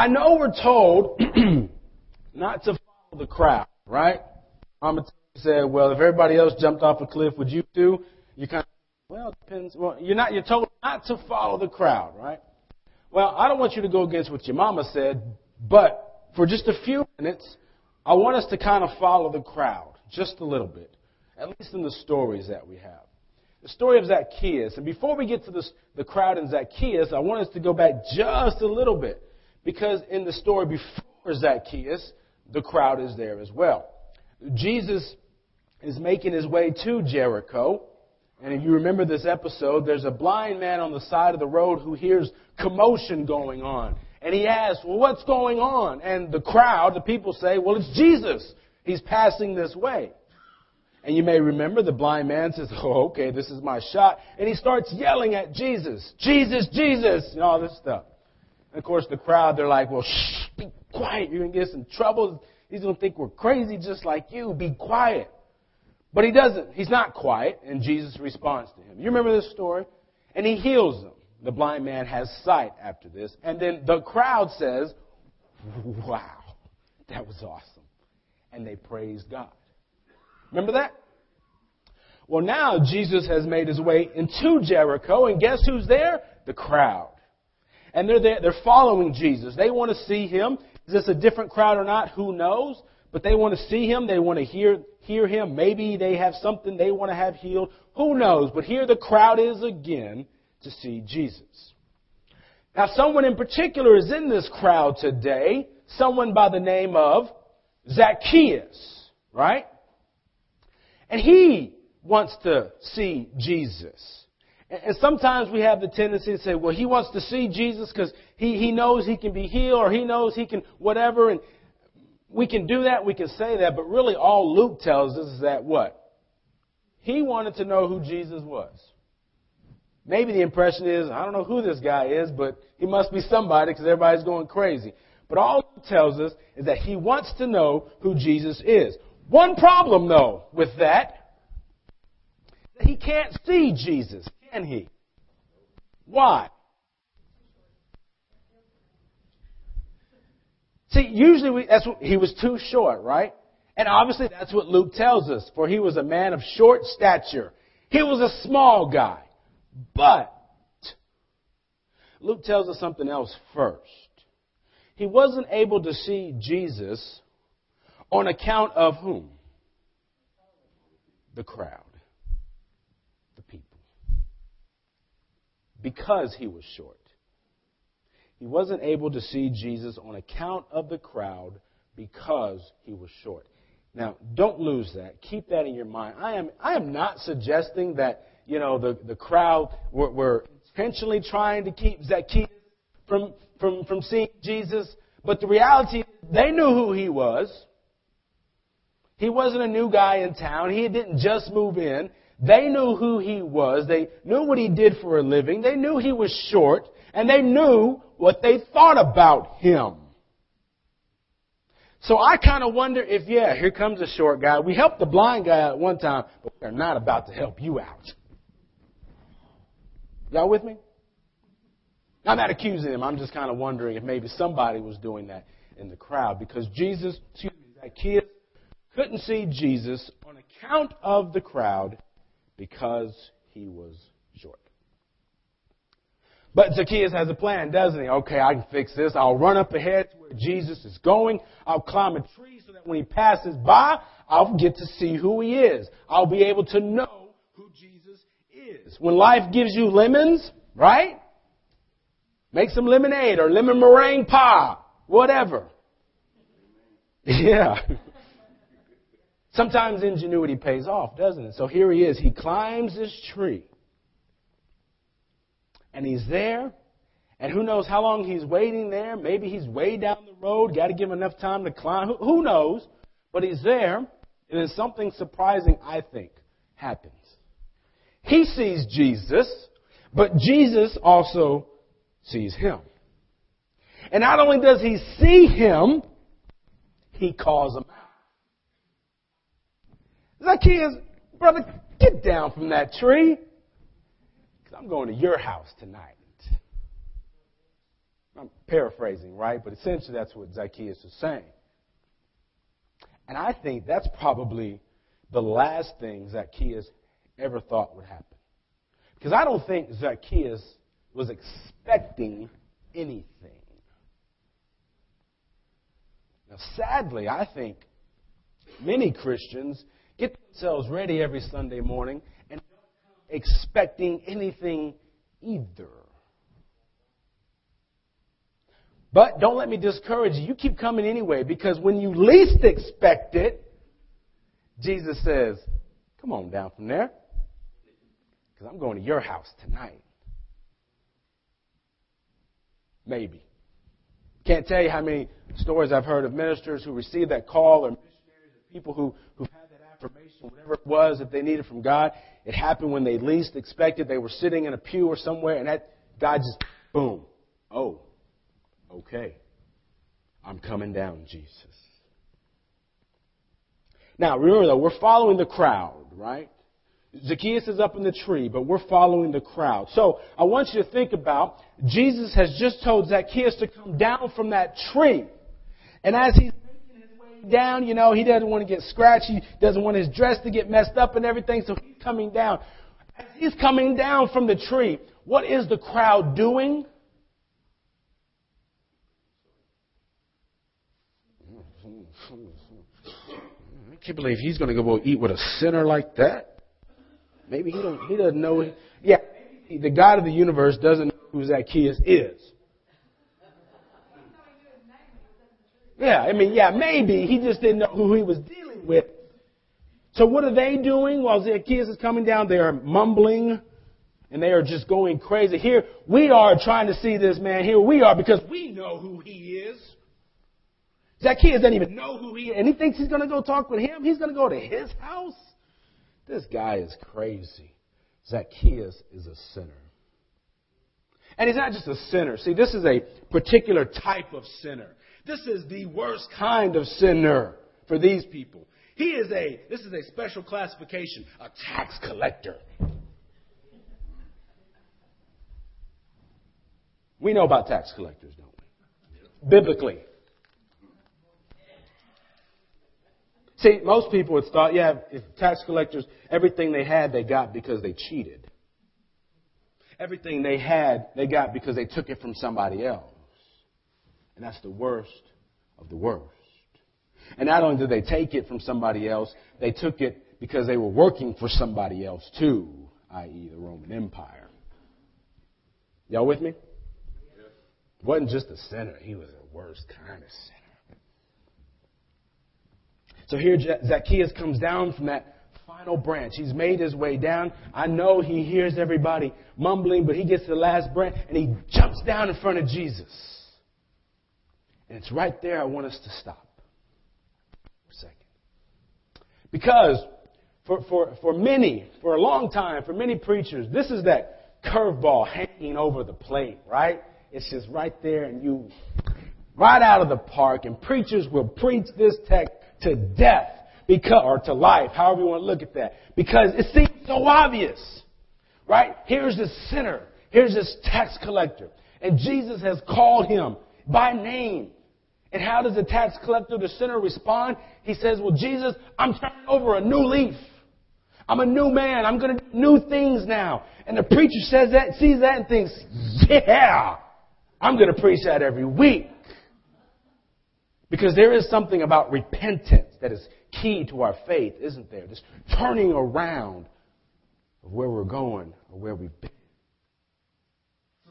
I know we're told not to follow the crowd, right? Mama said, well, if everybody else jumped off a cliff, would you too? You kind of, well, it depends. Well, you're not, you're told not to follow the crowd, right? Well, I don't want you to go against what your mama said, but for just a few minutes, I want us to kind of follow the crowd just a little bit, at least in the stories that we have. The story of Zacchaeus. And before we get to this, the crowd in Zacchaeus, I want us to go back just a little bit. Because in the story before Zacchaeus, the crowd is there as well. Jesus is making his way to Jericho. And if you remember this episode, there's a blind man on the side of the road who hears commotion going on. And he asks, well, what's going on? And the crowd, the people say, well, it's Jesus. He's passing this way. And you may remember the blind man says, oh, okay, this is my shot. And he starts yelling at Jesus, Jesus, Jesus, and all this stuff. And of course, the crowd, they're like, well, shh, be quiet. You're going to get some trouble. He's going to think we're crazy just like you. Be quiet. But he doesn't. He's not quiet. And Jesus responds to him. You remember this story? And he heals him. The blind man has sight after this. And then the crowd says, wow, that was awesome. And they praise God. Remember that? Well, now Jesus has made his way into Jericho, and guess who's there? The crowd. And they're there, they're following Jesus. They want to see him. Is this a different crowd or not? Who knows? But they want to see him. They want to hear, hear him. Maybe they have something they want to have healed. Who knows? But here the crowd is again to see Jesus. Now, someone in particular is in this crowd today. Someone by the name of Zacchaeus, right? And he wants to see Jesus. And sometimes we have the tendency to say, well, he wants to see Jesus because he, he knows he can be healed or he knows he can whatever. And we can do that, we can say that, but really all Luke tells us is that what? He wanted to know who Jesus was. Maybe the impression is, I don't know who this guy is, but he must be somebody because everybody's going crazy. But all Luke tells us is that he wants to know who Jesus is. One problem, though, with that, he can't see Jesus, can he? Why? See, usually we, that's what, he was too short, right? And obviously that's what Luke tells us, for he was a man of short stature. He was a small guy. But Luke tells us something else first. He wasn't able to see Jesus on account of whom? The crowd, the people. Because he was short. He wasn't able to see Jesus on account of the crowd because he was short. Now, don't lose that. Keep that in your mind. I am, I am not suggesting that, you know, the, the crowd were, were intentionally trying to keep Zacchaeus from, from, from seeing Jesus. But the reality, they knew who he was. He wasn't a new guy in town. He didn't just move in. They knew who he was. They knew what he did for a living. They knew he was short. And they knew what they thought about him. So I kind of wonder if, yeah, here comes a short guy. We helped the blind guy at one time, but we're not about to help you out. Y'all with me? I'm not accusing him. I'm just kind of wondering if maybe somebody was doing that in the crowd because Jesus, excuse me, Zacchaeus couldn't see Jesus on account of the crowd because he was short. But Zacchaeus has a plan, doesn't he? Okay, I can fix this. I'll run up ahead to where Jesus is going. I'll climb a tree so that when he passes by, I'll get to see who he is. I'll be able to know who Jesus is. When life gives you lemons, right? Make some lemonade or lemon meringue pie, whatever. Yeah. Sometimes ingenuity pays off, doesn't it? So here he is. He climbs this tree. And he's there. And who knows how long he's waiting there. Maybe he's way down the road. Got to give him enough time to climb. Who knows? But he's there. And then something surprising, I think, happens. He sees Jesus, but Jesus also sees him. And not only does he see him, he calls him out. Zacchaeus, brother, get down from that tree. Because I'm going to your house tonight. I'm paraphrasing, right? But essentially that's what Zacchaeus is saying. And I think that's probably the last thing Zacchaeus ever thought would happen. Because I don't think Zacchaeus was expecting anything. Now, sadly, I think many Christians themselves ready every Sunday morning and expecting anything either. But don't let me discourage you. You keep coming anyway because when you least expect it, Jesus says, Come on down from there because I'm going to your house tonight. Maybe. Can't tell you how many stories I've heard of ministers who received that call or missionaries or people who, who affirmation, whatever it was that they needed from God. It happened when they least expected. They were sitting in a pew or somewhere and that God just, boom. Oh, okay. I'm coming down, Jesus. Now, remember though, we're following the crowd, right? Zacchaeus is up in the tree, but we're following the crowd. So I want you to think about Jesus has just told Zacchaeus to come down from that tree. And as he's down, you know, he doesn't want to get scratched. He doesn't want his dress to get messed up and everything. So he's coming down. As he's coming down from the tree, what is the crowd doing? I can't believe he's going to go eat with a sinner like that. Maybe he don't. He doesn't know. Yeah, the God of the universe doesn't know who Zacchaeus is. Yeah, I mean, yeah, maybe he just didn't know who he was dealing with. So what are they doing while Zacchaeus is coming down? They are mumbling and they are just going crazy. Here we are trying to see this man. Here we are because we know who he is. Zacchaeus doesn't even know who he is, and he thinks he's going to go talk with him. He's going to go to his house. This guy is crazy. Zacchaeus is a sinner. And he's not just a sinner. See, this is a particular type of sinner. This is the worst kind of sinner for these people. He is a, this is a special classification, a tax collector. We know about tax collectors, don't we? Biblically. See, most people would thought, yeah, if tax collectors, everything they had, they got because they cheated. Everything they had, they got because they took it from somebody else. And that's the worst of the worst. And not only did they take it from somebody else, they took it because they were working for somebody else too, i.e., the Roman Empire. Y'all with me? Wasn't just a sinner, he was the worst kind of sinner. So here Zacchaeus comes down from that final branch. He's made his way down. I know he hears everybody mumbling, but he gets to the last branch and he jumps down in front of Jesus. And it's right there I want us to stop for a second. Because for, for, for many, for a long time, for many preachers, this is that curveball hanging over the plate, right? It's just right there and you, right out of the park, and preachers will preach this text to death because, or to life, however you want to look at that, because it seems so obvious, right? Here's this sinner. Here's this tax collector. And Jesus has called him by name. And how does the tax collector, the sinner, respond? He says, well, Jesus, I'm turning over a new leaf. I'm a new man. I'm going to do new things now. And the preacher says that, sees that and thinks, yeah, I'm going to preach that every week. Because there is something about repentance that is key to our faith, isn't there? This turning around of where we're going or where we've been.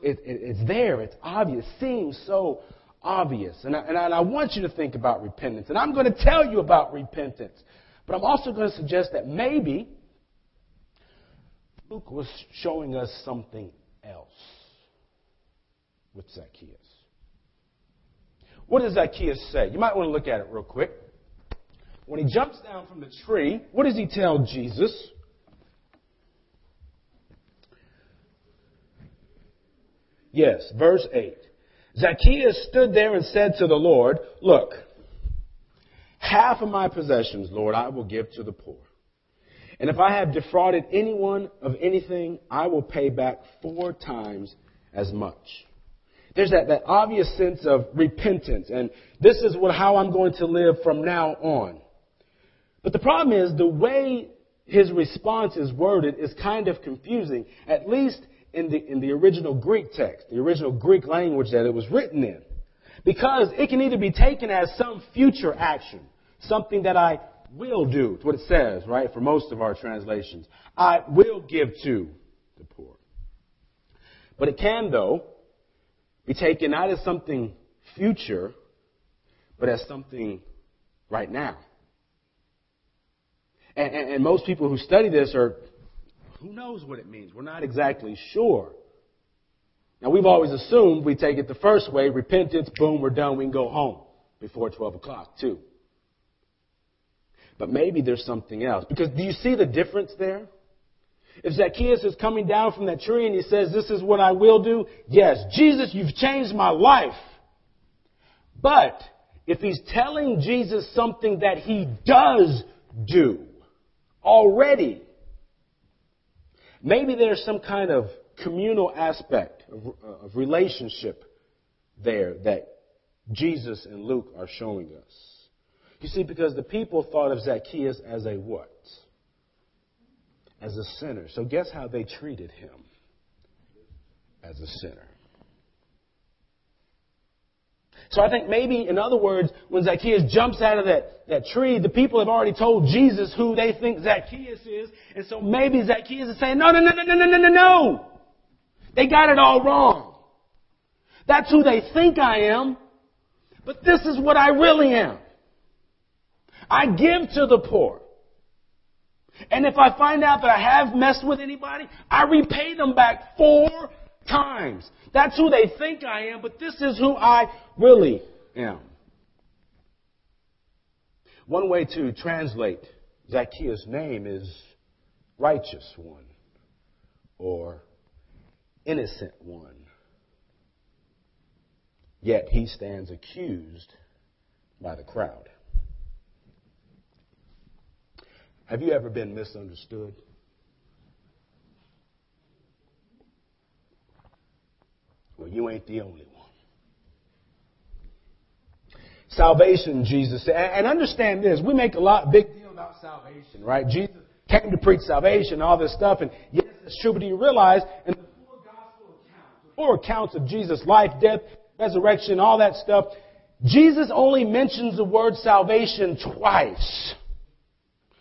It, it, it's there. It's obvious. It seems so obvious. And I, and I want you to think about repentance. And I'm going to tell you about repentance. But I'm also going to suggest that maybe Luke was showing us something else with Zacchaeus. What does Zacchaeus say? You might want to look at it real quick. When he jumps down from the tree, what does he tell Jesus? Yes, verse 8. Zacchaeus stood there and said to the Lord, Look, half of my possessions, Lord, I will give to the poor. And if I have defrauded anyone of anything, I will pay back four times as much. there's that, that obvious sense of repentance, and this is what, how I'm going to live from now on. But the problem is the way his response is worded is kind of confusing, at least in the, in the original Greek text, the original Greek language that it was written in. Because it can either be taken as some future action, something that I will do. It's what it says, right, for most of our translations. I will give to the poor. But it can, though, be taken not as something future, but as something right now. And, and, and most people who study this are, who knows what it means? We're not exactly sure. Now, we've always assumed we take it the first way repentance, boom, we're done, we can go home before 12 o'clock, too. But maybe there's something else. Because do you see the difference there? If Zacchaeus is coming down from that tree and he says, This is what I will do, yes, Jesus, you've changed my life. But if he's telling Jesus something that he does do already, maybe there's some kind of communal aspect of, uh, of relationship there that Jesus and Luke are showing us. You see, because the people thought of Zacchaeus as a what? As a sinner. So guess how they treated him? As a sinner. So I think maybe, in other words, when Zacchaeus jumps out of that, that tree, the people have already told Jesus who they think Zacchaeus is. And so maybe Zacchaeus is saying, no, no, no, no, no, no, no, no, no. They got it all wrong. That's who they think I am. But this is what I really am. I give to the poor. And if I find out that I have messed with anybody, I repay them back four times. That's who they think I am, but this is who I really am. One way to translate Zacchaeus' name is righteous one or innocent one. Yet he stands accused by the crowd. Have you ever been misunderstood? You ain't the only one. Salvation, Jesus said, and understand this, we make a lot big deal about salvation, right? Jesus came to preach salvation all this stuff, and yes, it's true, but do you realize in the four accounts of Jesus' life, death, resurrection, all that stuff, Jesus only mentions the word salvation twice.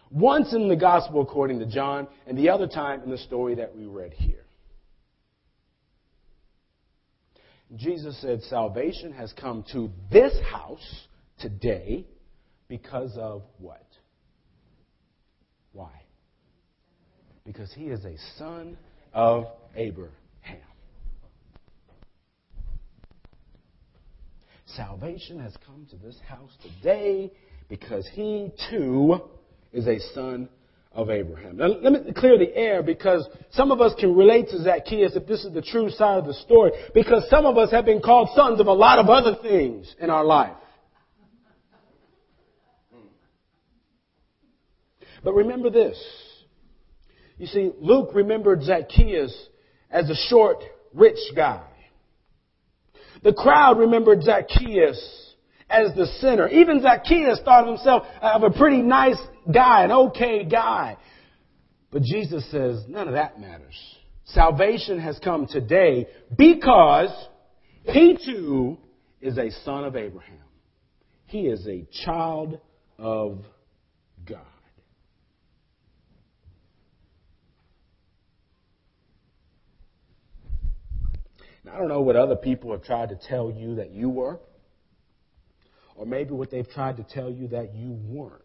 Once in the gospel according to John, and the other time in the story that we read here. Jesus said, Salvation has come to this house today because of what? Why? Because he is a son of Abraham. Salvation has come to this house today because he too is a son of Abraham. Now, let me clear the air because some of us can relate to Zacchaeus if this is the true side of the story because some of us have been called sons of a lot of other things in our life. But remember this. You see, Luke remembered Zacchaeus as a short, rich guy. The crowd remembered Zacchaeus as the sinner. Even Zacchaeus thought of himself of a pretty nice guy, an okay guy. But Jesus says, none of that matters. Salvation has come today because he too is a son of Abraham. He is a child of God. Now, I don't know what other people have tried to tell you that you were, or maybe what they've tried to tell you that you weren't.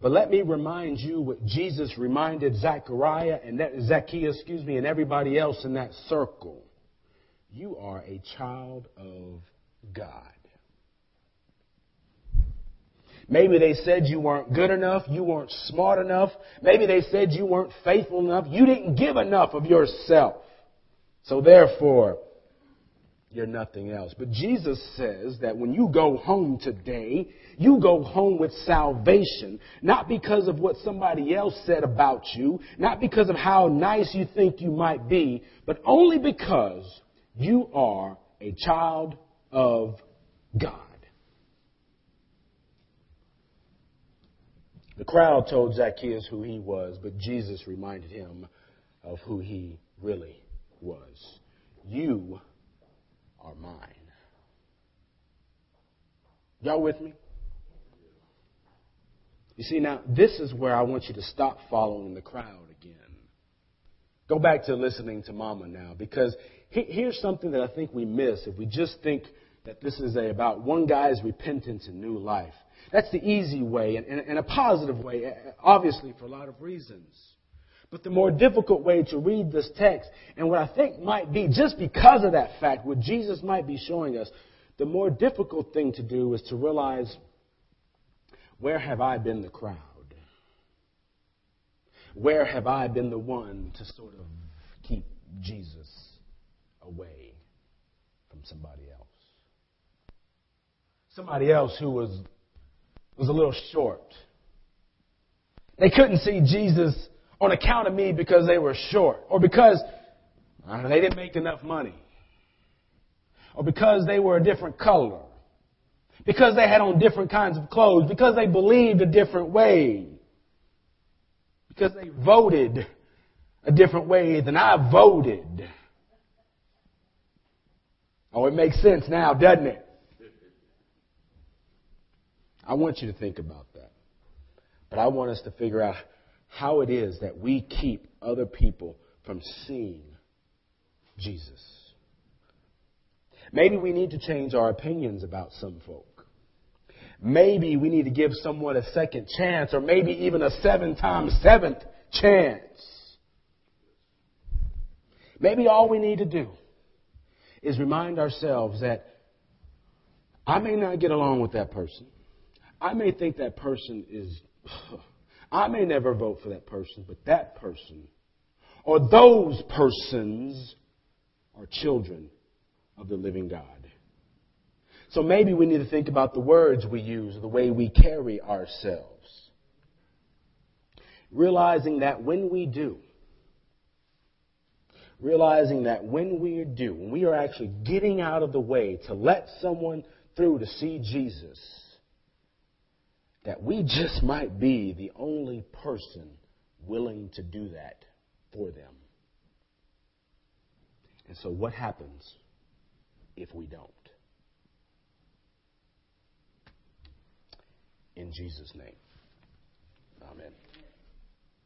But let me remind you what Jesus reminded Zechariah and Zacchaeus, excuse me, and everybody else in that circle. You are a child of God. Maybe they said you weren't good enough, you weren't smart enough. Maybe they said you weren't faithful enough, you didn't give enough of yourself. So therefore, you're nothing else. But Jesus says that when you go home today, you go home with salvation, not because of what somebody else said about you, not because of how nice you think you might be, but only because You are a child of God. The crowd told Zacchaeus who he was, but Jesus reminded him of who he really was. You are mine. Y'all with me? You see, now, this is where I want you to stop following the crowd again. Go back to listening to Mama now, because here's something that I think we miss if we just think that this is a, about one guy's repentance and new life. That's the easy way and, and, and a positive way, obviously, for a lot of reasons. But the more difficult way to read this text, and what I think might be, just because of that fact, what Jesus might be showing us, the more difficult thing to do is to realize where have I been the crowd? Where have I been the one to sort of keep Jesus away from somebody else? Somebody else who was, was a little short. They couldn't see Jesus on account of me because they were short or because they didn't make enough money or because they were a different color because they had on different kinds of clothes because they believed a different way because they voted a different way than I voted. Oh, it makes sense now, doesn't it? I want you to think about that. But I want us to figure out how it is that we keep other people from seeing Jesus. Maybe we need to change our opinions about some folk. Maybe we need to give someone a second chance or maybe even a seven times seventh chance. Maybe all we need to do is remind ourselves that I may not get along with that person. I may think that person is I may never vote for that person, but that person or those persons are children of the living God. So maybe we need to think about the words we use, the way we carry ourselves. Realizing that when we do, realizing that when we do, when we are actually getting out of the way to let someone through to see Jesus, that we just might be the only person willing to do that for them. And so, what happens if we don't? In Jesus' name. Amen.